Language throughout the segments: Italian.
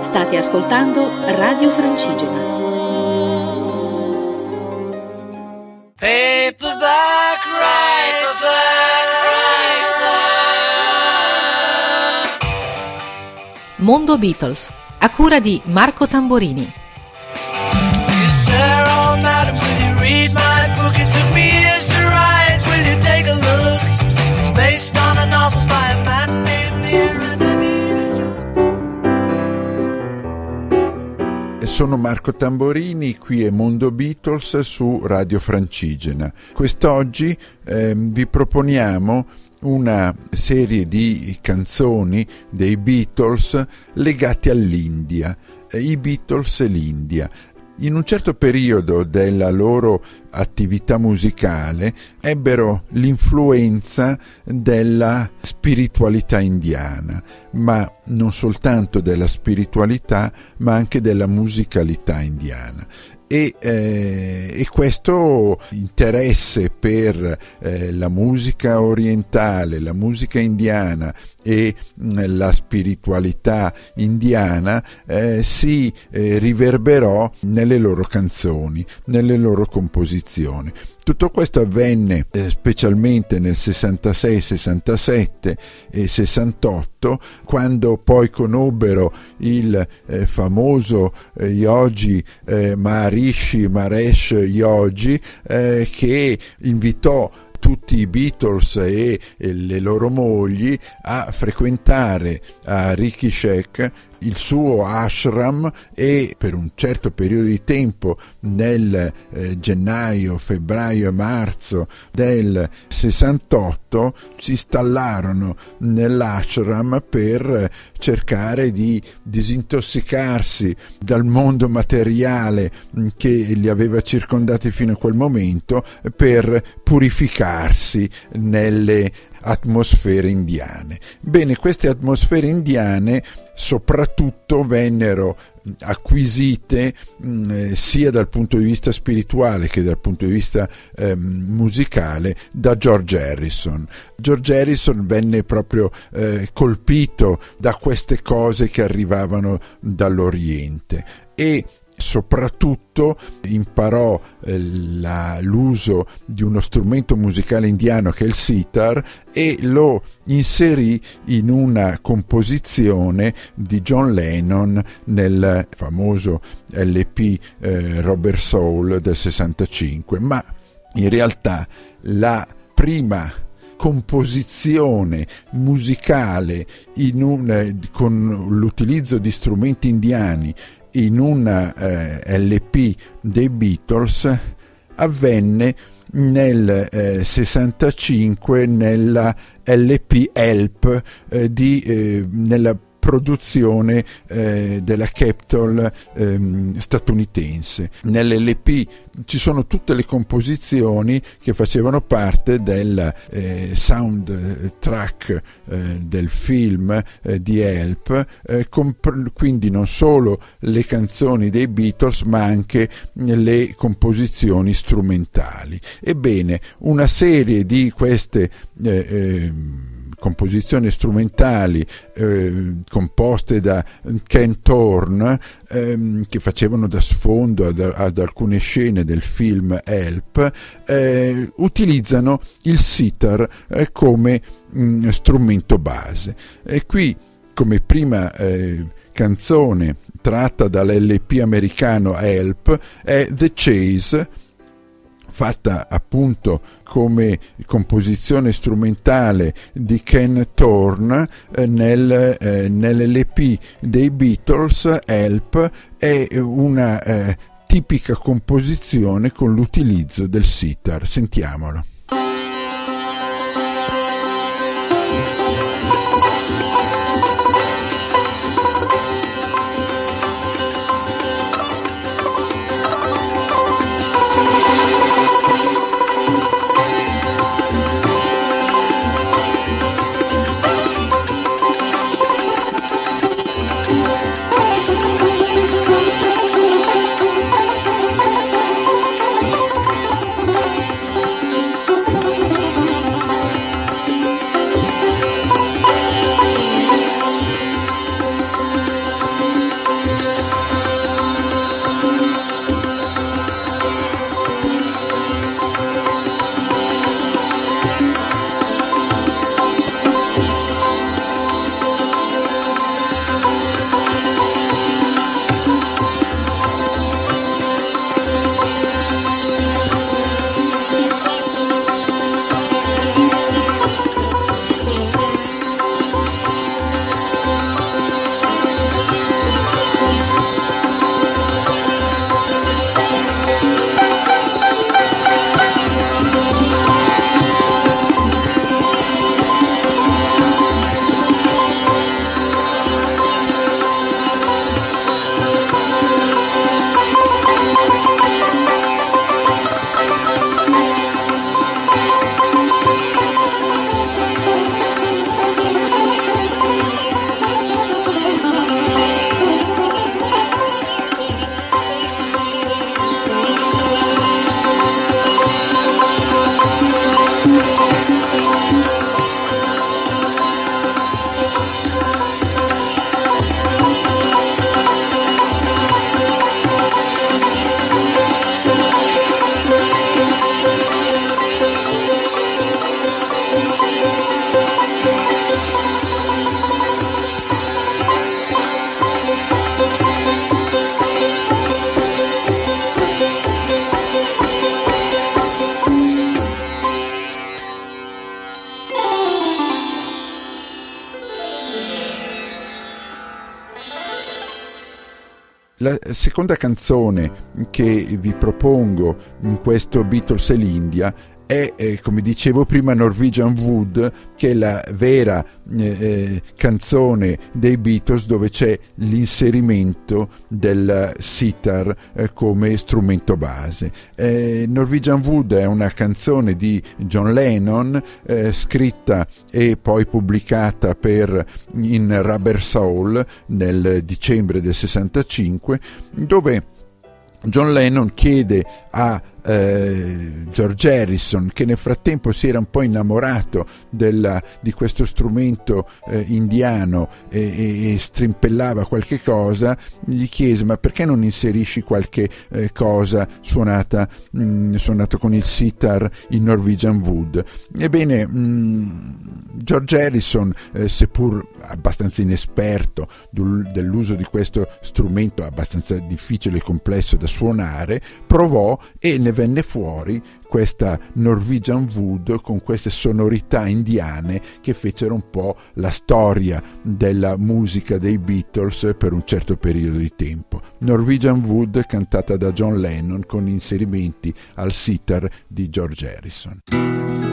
State ascoltando Radio Francigena. Paperback writer. Mondo Beatles, a cura di Marco Tamborini. Sono Marco Tamborini, qui è Mondo Beatles su Radio Francigena. Quest'oggi eh, vi proponiamo una serie di canzoni dei Beatles legate all'India, eh, i Beatles e l'India in un certo periodo della loro attività musicale ebbero l'influenza della spiritualità indiana, ma non soltanto della spiritualità, ma anche della musicalità indiana e, eh, e, questo interesse per eh, la musica orientale, la musica indiana e mm, la spiritualità indiana eh, si eh, riverberò nelle loro canzoni, nelle loro composizioni. Tutto questo avvenne eh, specialmente nel 66, 67 e 68, quando poi conobbero il eh, famoso eh, Yogi eh, Maharishi Maresh Yogi eh, che invitò tutti i Beatles e, e, le loro mogli a frequentare a Ricky Sheck il suo ashram e per un certo periodo di tempo nel eh, gennaio, febbraio e marzo del 68 si installarono nell'ashram per cercare di disintossicarsi dal mondo materiale che li aveva circondati fino a quel momento per purificarsi nelle atmosfere indiane. Bene, queste atmosfere indiane soprattutto vennero acquisite mh, eh, sia dal punto di vista spirituale che dal punto di vista eh, musicale da George Harrison. George Harrison venne proprio eh, colpito da queste cose che arrivavano dall'Oriente e soprattutto imparò eh, la, l'uso di uno strumento musicale indiano che è il sitar e lo inserì in una composizione di John Lennon nel famoso LP eh, Robert Soul del 65 ma in realtà la prima composizione musicale un, eh, con l'utilizzo di strumenti indiani in un eh, LP dei Beatles avvenne nel eh, 65 nella LP Help eh, di, eh, nella produzione eh, della Capitol ehm, statunitense. Nell'LP ci sono tutte le composizioni che facevano parte del eh, soundtrack eh, del film eh, di Help, eh, comp- quindi non solo le canzoni dei Beatles ma anche le composizioni strumentali. Ebbene, una serie di queste eh, ehm, composizioni strumentali eh, composte da Ken Thorne ehm, che facevano da sfondo ad, ad, alcune scene del film Help eh, utilizzano il sitar eh, come mh, mm, strumento base. E qui come prima eh, canzone tratta dall'LP americano Help è The Chase fatta appunto come composizione strumentale di Ken Thorne eh, nel, eh, nell'LP dei Beatles Help è una eh, tipica composizione con l'utilizzo del sitar. Sentiamolo. Seconda canzone che vi propongo in questo Beatles e l'India è, eh, come dicevo prima, Norwegian Wood, che è la vera eh, eh, canzone dei Beatles dove c'è l'inserimento del sitar eh, come strumento base. Eh, Norwegian Wood è una canzone di John Lennon, eh, scritta e poi pubblicata per, in Rubber Soul nel dicembre del 65, dove John Lennon chiede a eh, George Harrison che nel frattempo si era un po' innamorato della, di questo strumento eh, indiano e, e, strimpellava qualche cosa, gli chiese ma perché non inserisci qualche eh, cosa suonata, mh, mm, suonato con il sitar in Norwegian Wood? Ebbene, mh, mm, George Harrison, eh, seppur abbastanza inesperto dell'uso di questo strumento abbastanza difficile e complesso da suonare, provò e ne venne fuori questa Norwegian Wood con queste sonorità indiane che fecero un po' la storia della musica dei Beatles per un certo periodo di tempo. Norwegian Wood cantata da John Lennon con inserimenti al sitar di George Harrison.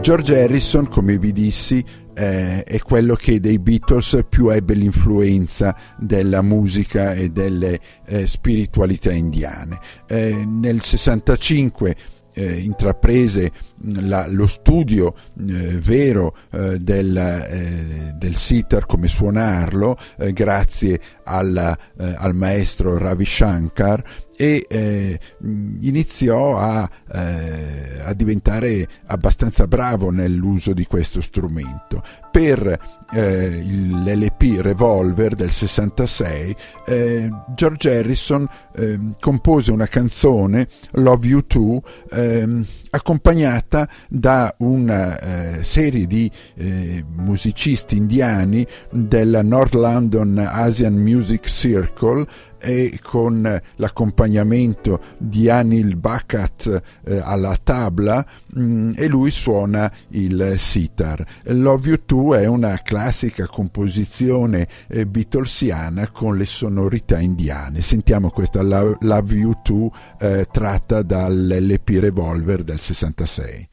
George Harrison, come vi dissi, eh, è quello che dei Beatles più ebbe l'influenza della musica e delle eh, spiritualità indiane. Eh, nel 65 eh, intraprese la, lo studio eh, vero eh, del, eh, del sitar, come suonarlo, eh, grazie alla, eh, al maestro Ravi Shankar e eh, iniziò a, eh, a, diventare abbastanza bravo nell'uso di questo strumento. Per eh, l'LP Revolver del 66 eh, George Harrison ehm, compose una canzone, Love You Too, ehm, accompagnata da una eh, serie di eh, musicisti indiani della North London Asian Music Circle e con l'accompagnamento di Anil Bakat eh, alla tabla mh, mm, e lui suona il sitar. Love You Too è una classica composizione eh, beatlesiana con le sonorità indiane. Sentiamo questa Love You Too eh, tratta dall'LP Revolver del 66.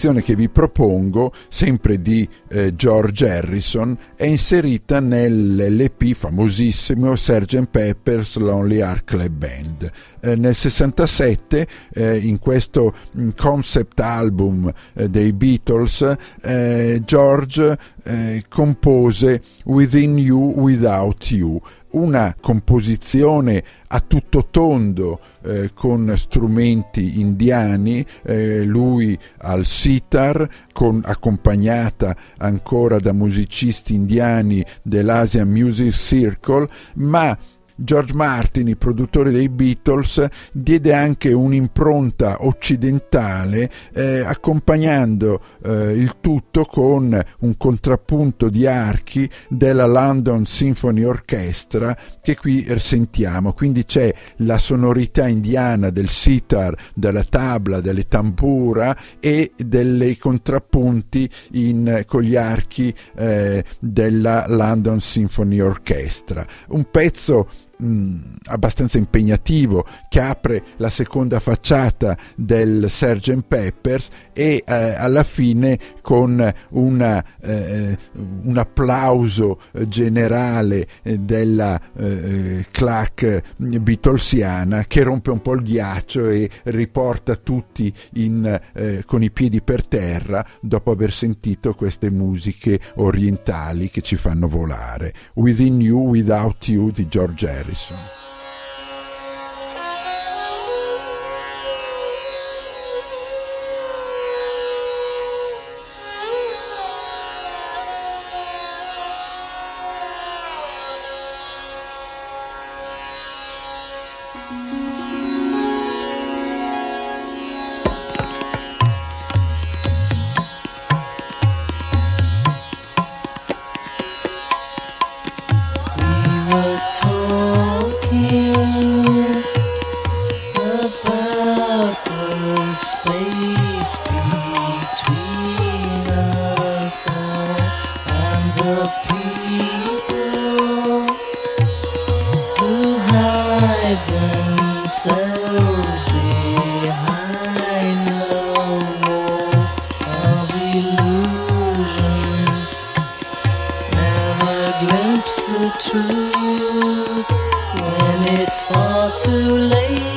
Composizione che vi propongo, sempre di eh, George Harrison, è inserita nell'LP famosissimo Sgt. Pepper's Lonely Heart Club Band. Eh, nel 67, eh, in questo mm, concept album eh, dei Beatles, eh, George eh, compose Within You, Without You, una composizione a tutto tondo eh, con strumenti indiani, eh, lui al sitar, con, accompagnata ancora da musicisti indiani dell'Asian Music Circle, ma George Martin, il produttore dei Beatles, diede anche un'impronta occidentale eh, accompagnando eh, il tutto con un contrappunto di archi della London Symphony Orchestra che qui sentiamo. Quindi c'è la sonorità indiana del sitar, della tabla, delle tambura e dei contrappunti in, con gli archi eh, della London Symphony Orchestra. Un pezzo mh, mm, abbastanza impegnativo che apre la seconda facciata del Sgt. Peppers e eh, alla fine con una, eh, un applauso generale della eh, clac beatlesiana che rompe un po' il ghiaccio e riporta tutti in, eh, con i piedi per terra dopo aver sentito queste musiche orientali che ci fanno volare. Within You, Without You di George Harrison. Soon. It's far too late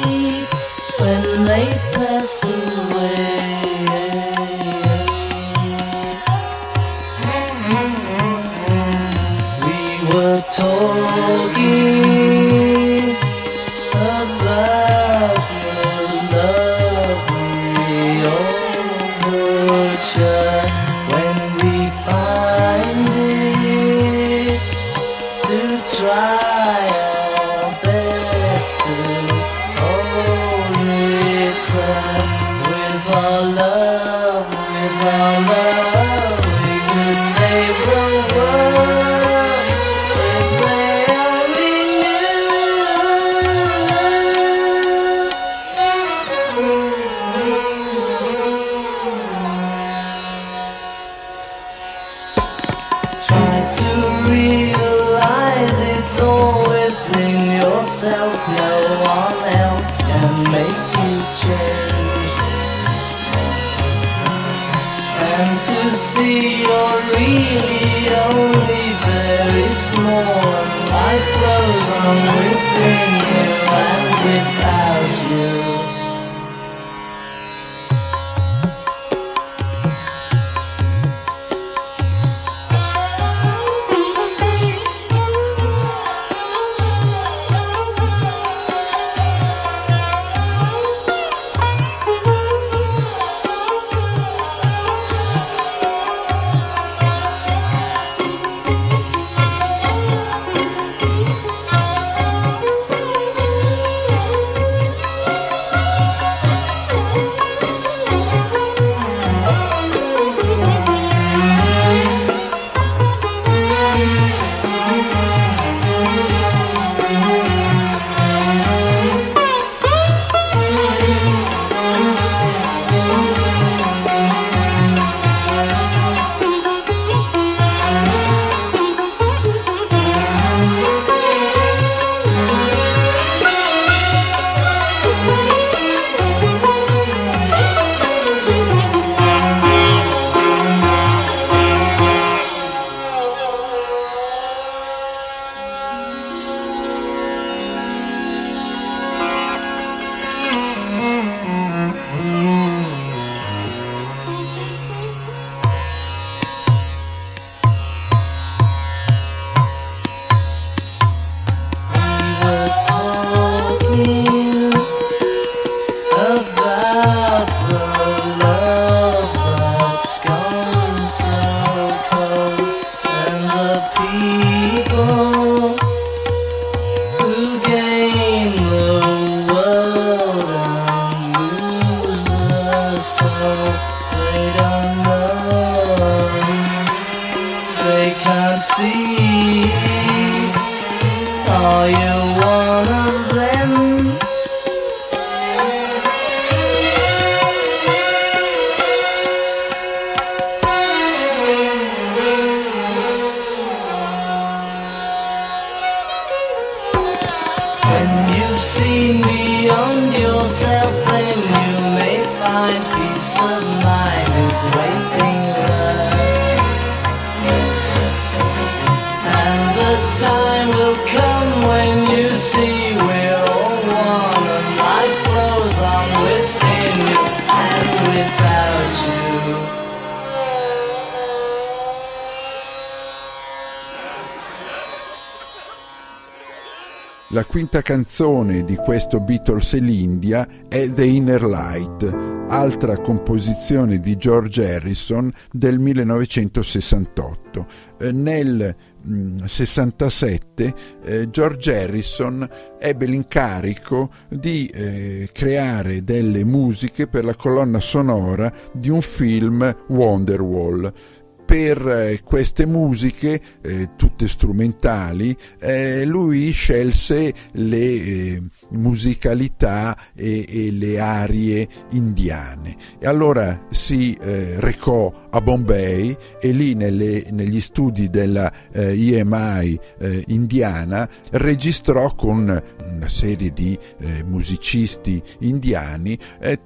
have seen beyond yourself, then you may find peace of mind is waiting there. And the time will come when you see. La quinta canzone di questo Beatles e l'India è The Inner Light, altra composizione di George Harrison del 1968. Eh, nel 67 mm, eh, George Harrison ebbe l'incarico di eh, creare delle musiche per la colonna sonora di un film Wonderwall per eh, queste musiche, eh, tutte strumentali, eh, lui scelse le eh, musicalità e, e, le arie indiane. E allora si eh, recò a Bombay e lì nelle, negli studi della EMI indiana registrò con una serie di musicisti indiani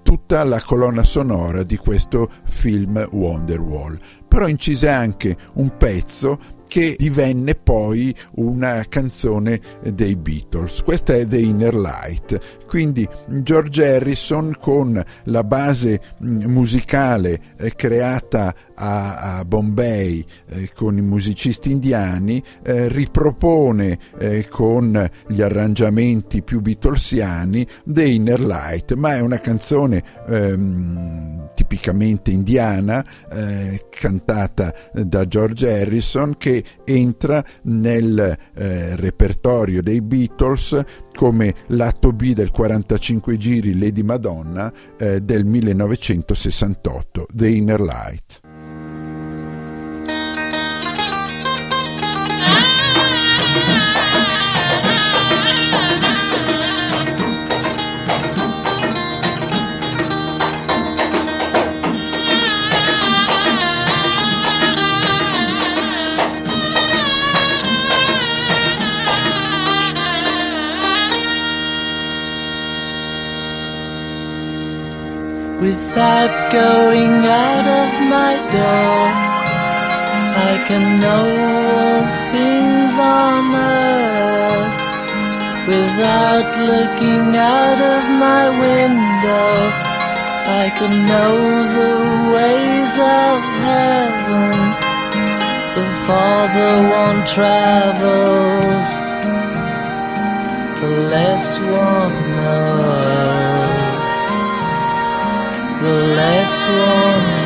tutta la colonna sonora di questo film Wonderwall però incise anche un pezzo che divenne poi una canzone dei Beatles. Questa è The Inner Light. Quindi George Harrison con la base mm, musicale eh, creata a, Bombay eh, con i musicisti indiani, eh, ripropone con gli arrangiamenti più beatlesiani The Inner Light, ma è una canzone ehm, tipicamente indiana, eh, cantata da George Harrison, che entra nel eh, repertorio dei Beatles come l'atto B del 45 giri Lady Madonna eh, del 1968, The Inner Light. My door, I can know all things on earth. Without looking out of my window, I can know the ways of heaven. The farther one travels, the less one knows the less one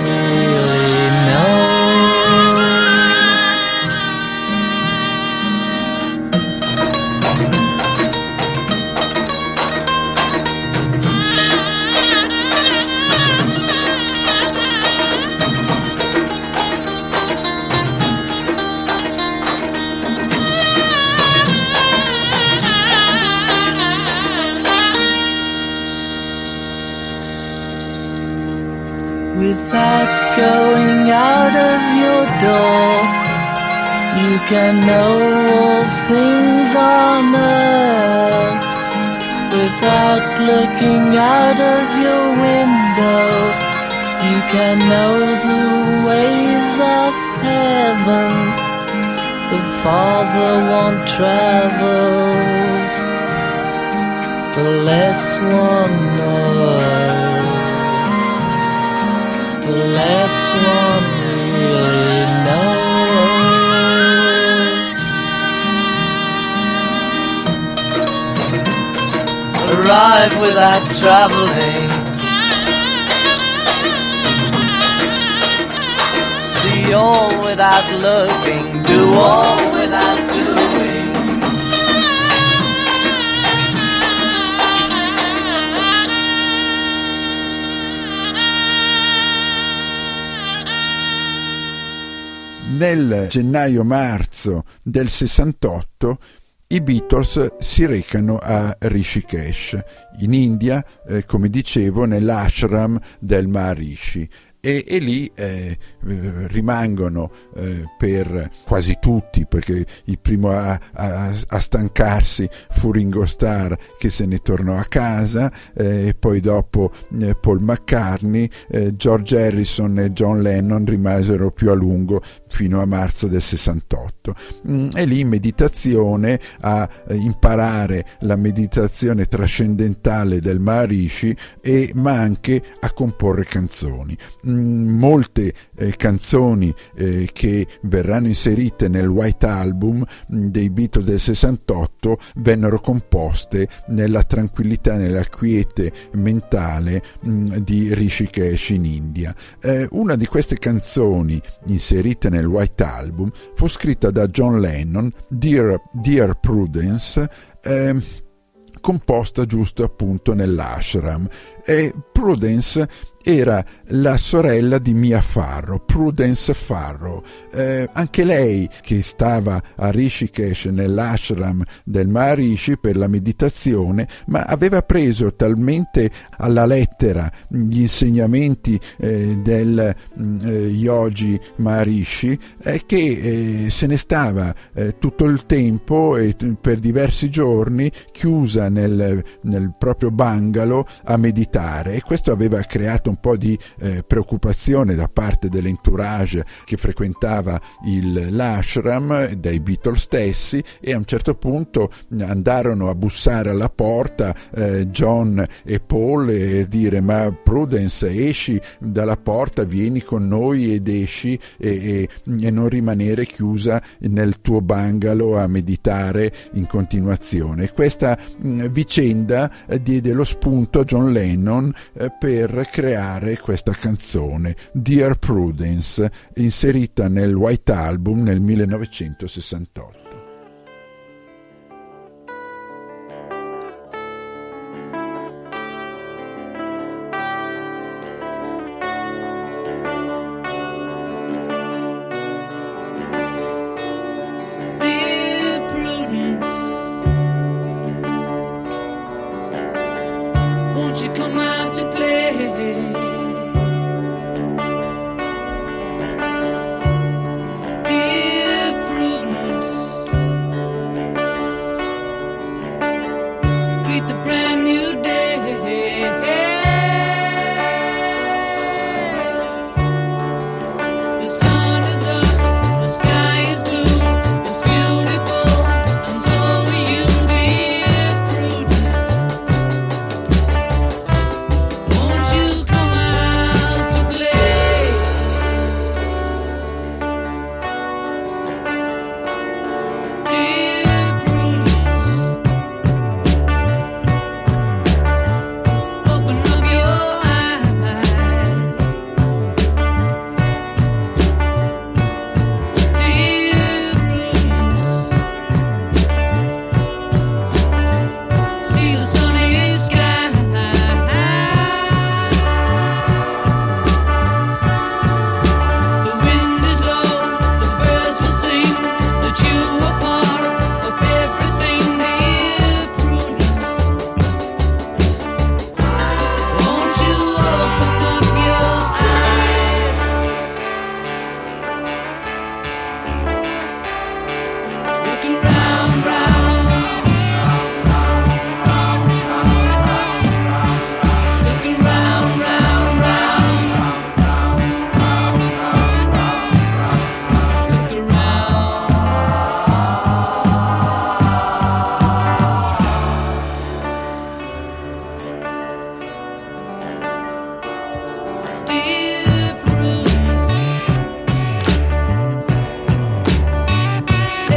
door, you can know all things on earth. Without looking out of your window, you can know the ways of heaven. The farther one travels, the less one knows the less one Arrive without traveling. See all without looking. Do all without doing. Nel gennaio-marzo del 68 i Beatles si recano a Rishikesh, in India, eh, come dicevo, nell'ashram del Maharishi e, e lì eh, rimangono eh, per quasi tutti, perché il primo a, a, a, stancarsi fu Ringo Starr che se ne tornò a casa, eh, poi dopo eh, Paul McCartney, eh, George Harrison e John Lennon rimasero più a lungo fino a marzo del 68. Mm, e lì meditazione a eh, imparare la meditazione trascendentale del Maharishi e, ma anche a comporre canzoni molte eh, canzoni eh, che verranno inserite nel White Album mh, dei Beatles del 68 vennero composte nella tranquillità, nella quiete mentale mh, di Rishikesh in India. Eh, una di queste canzoni inserite nel White Album fu scritta da John Lennon, Dear, Dear Prudence, eh, composta giusto appunto nell'ashram e Prudence era la sorella di Mia Farro, Prudence Farro, eh, anche lei che stava a Rishikesh nell'ashram del Maharishi per la meditazione, ma aveva preso talmente alla lettera gli insegnamenti eh, del mm, eh, yogi Maharishi eh, che eh, se ne stava eh, tutto il tempo e per diversi giorni chiusa nel, nel proprio bungalow a meditare. E questo aveva creato un po' di eh, preoccupazione da parte dell'entourage che frequentava il, l'ashram dai Beatles stessi e a un certo punto andarono a bussare alla porta eh, John e Paul e dire ma Prudence esci dalla porta vieni con noi ed esci e, e, e non rimanere chiusa nel tuo bungalow a meditare in continuazione. Questa mh, vicenda eh, diede lo spunto a John Lennon eh, per creare questa canzone Dear Prudence inserita nel White Album nel 1968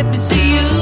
let me see you.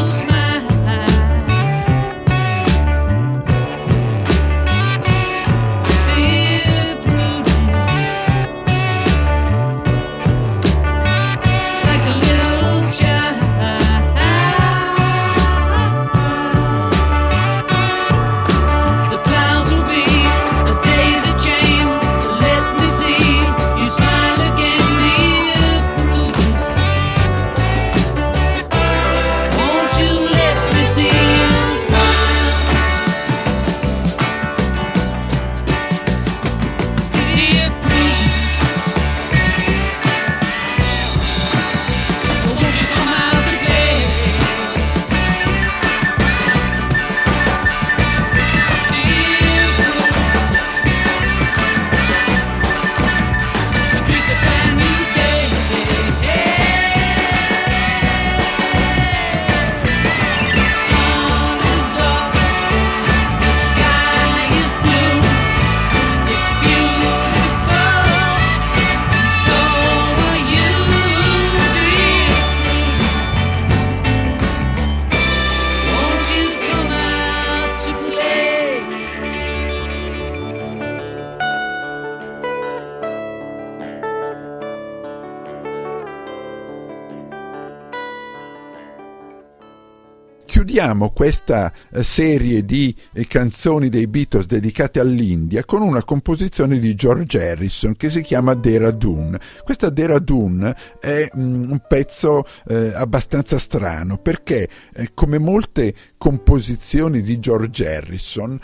Chiudiamo questa eh, serie di eh, canzoni dei Beatles dedicate all'India con una composizione di George Harrison che si chiama Dehradun. Questa Dehradun è mm, un pezzo eh, abbastanza strano perché, come molte composizioni di George Harrison,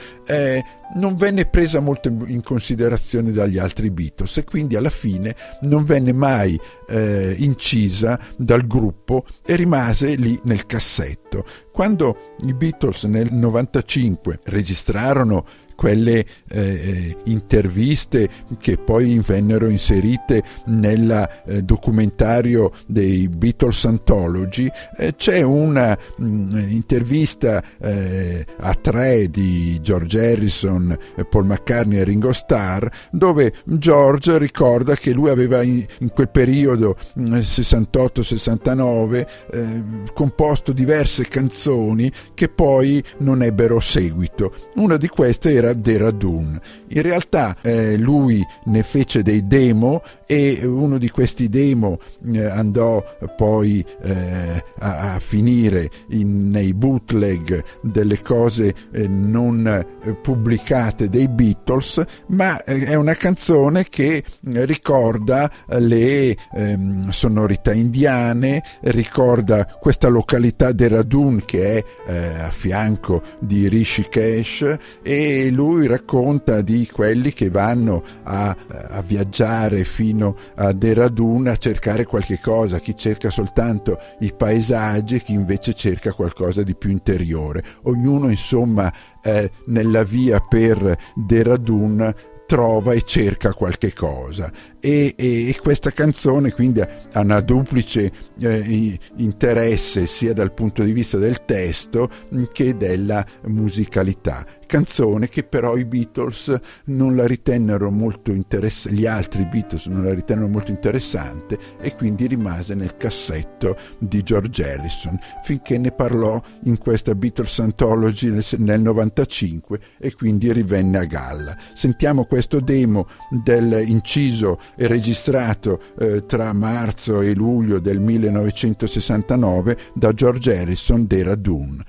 non venne presa molto in considerazione dagli altri Beatles e quindi alla fine non venne mai eh, incisa dal gruppo e rimase lì nel cassetto. Quando i Beatles nel 95 registrarono quelle eh, interviste che poi vennero inserite nel eh, documentario dei Beatles Anthology, eh, c'è una mh, mm, intervista eh, a tre di George Harrison, Paul McCartney e Ringo Starr, dove George ricorda che lui aveva in, in quel periodo 68-69 eh, composto diverse canzoni che poi non ebbero seguito. Una di queste era Deradoon. In realtà eh, lui ne fece dei demo e uno di questi demo eh, andò poi eh, a, a, finire in, nei bootleg delle cose eh, non eh, pubblicate dei Beatles, ma eh, è una canzone che ricorda le ehm, sonorità indiane, ricorda questa località Dehradun che è a fianco di Rishikesh e lui racconta di quelli che vanno a, a viaggiare fino a Dehradun a cercare qualche cosa, chi cerca soltanto i paesaggi, chi invece cerca qualcosa di più interiore. Ognuno insomma eh, nella via per Dehradun trova e cerca qualche cosa e, e, e questa canzone quindi ha una duplice eh, interesse sia dal punto di vista del testo che della musicalità canzone che però i Beatles non la ritennero molto interessante, gli altri Beatles non la ritennero molto interessante e quindi rimase nel cassetto di George Harrison finché ne parlò in questa Beatles Anthology nel, nel 95 e quindi rivenne a galla. Sentiamo questo demo del inciso e registrato eh, tra marzo e luglio del 1969 da George Harrison d'Era Dune.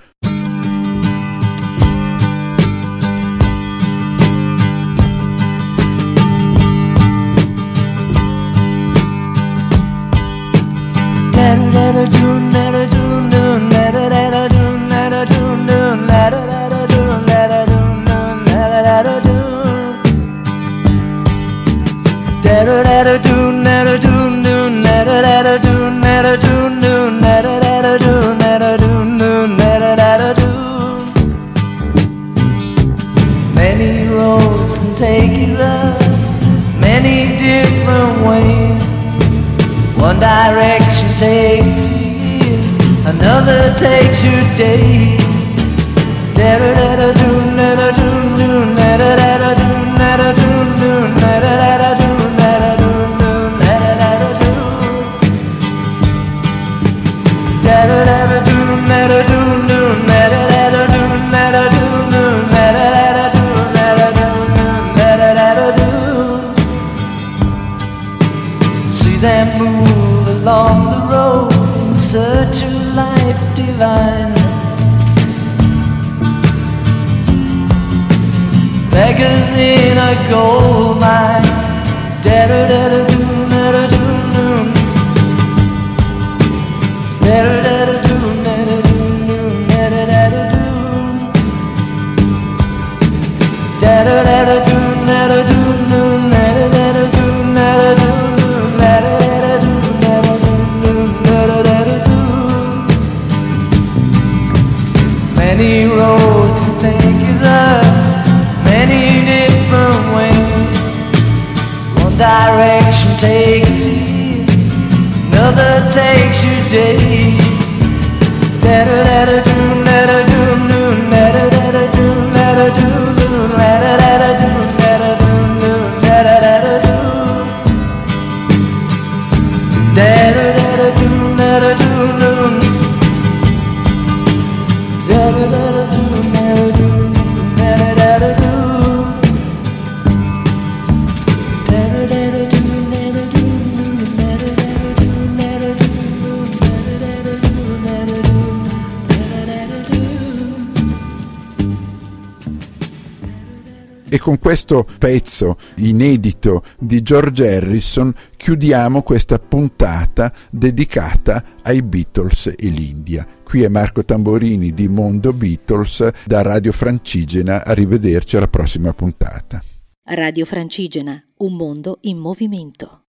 Many there, many different ways. One direction takes years, another takes you days. Da da da da doom, da da doom, doom, da da da da in a gold mine. Da da da da da da. Da da da da da da da da da da. Da da da da da da da da da. Many roads can take you there many different ways. One direction takes you years, another takes you days. Da da da da doom, da da doom, doom, da da da da doom, da da doom, doom, da da con questo pezzo inedito di George Harrison chiudiamo questa puntata dedicata ai Beatles e l'India. Qui è Marco Tamborini di Mondo Beatles da Radio Francigena. Arrivederci alla prossima puntata. Radio Francigena, un mondo in movimento.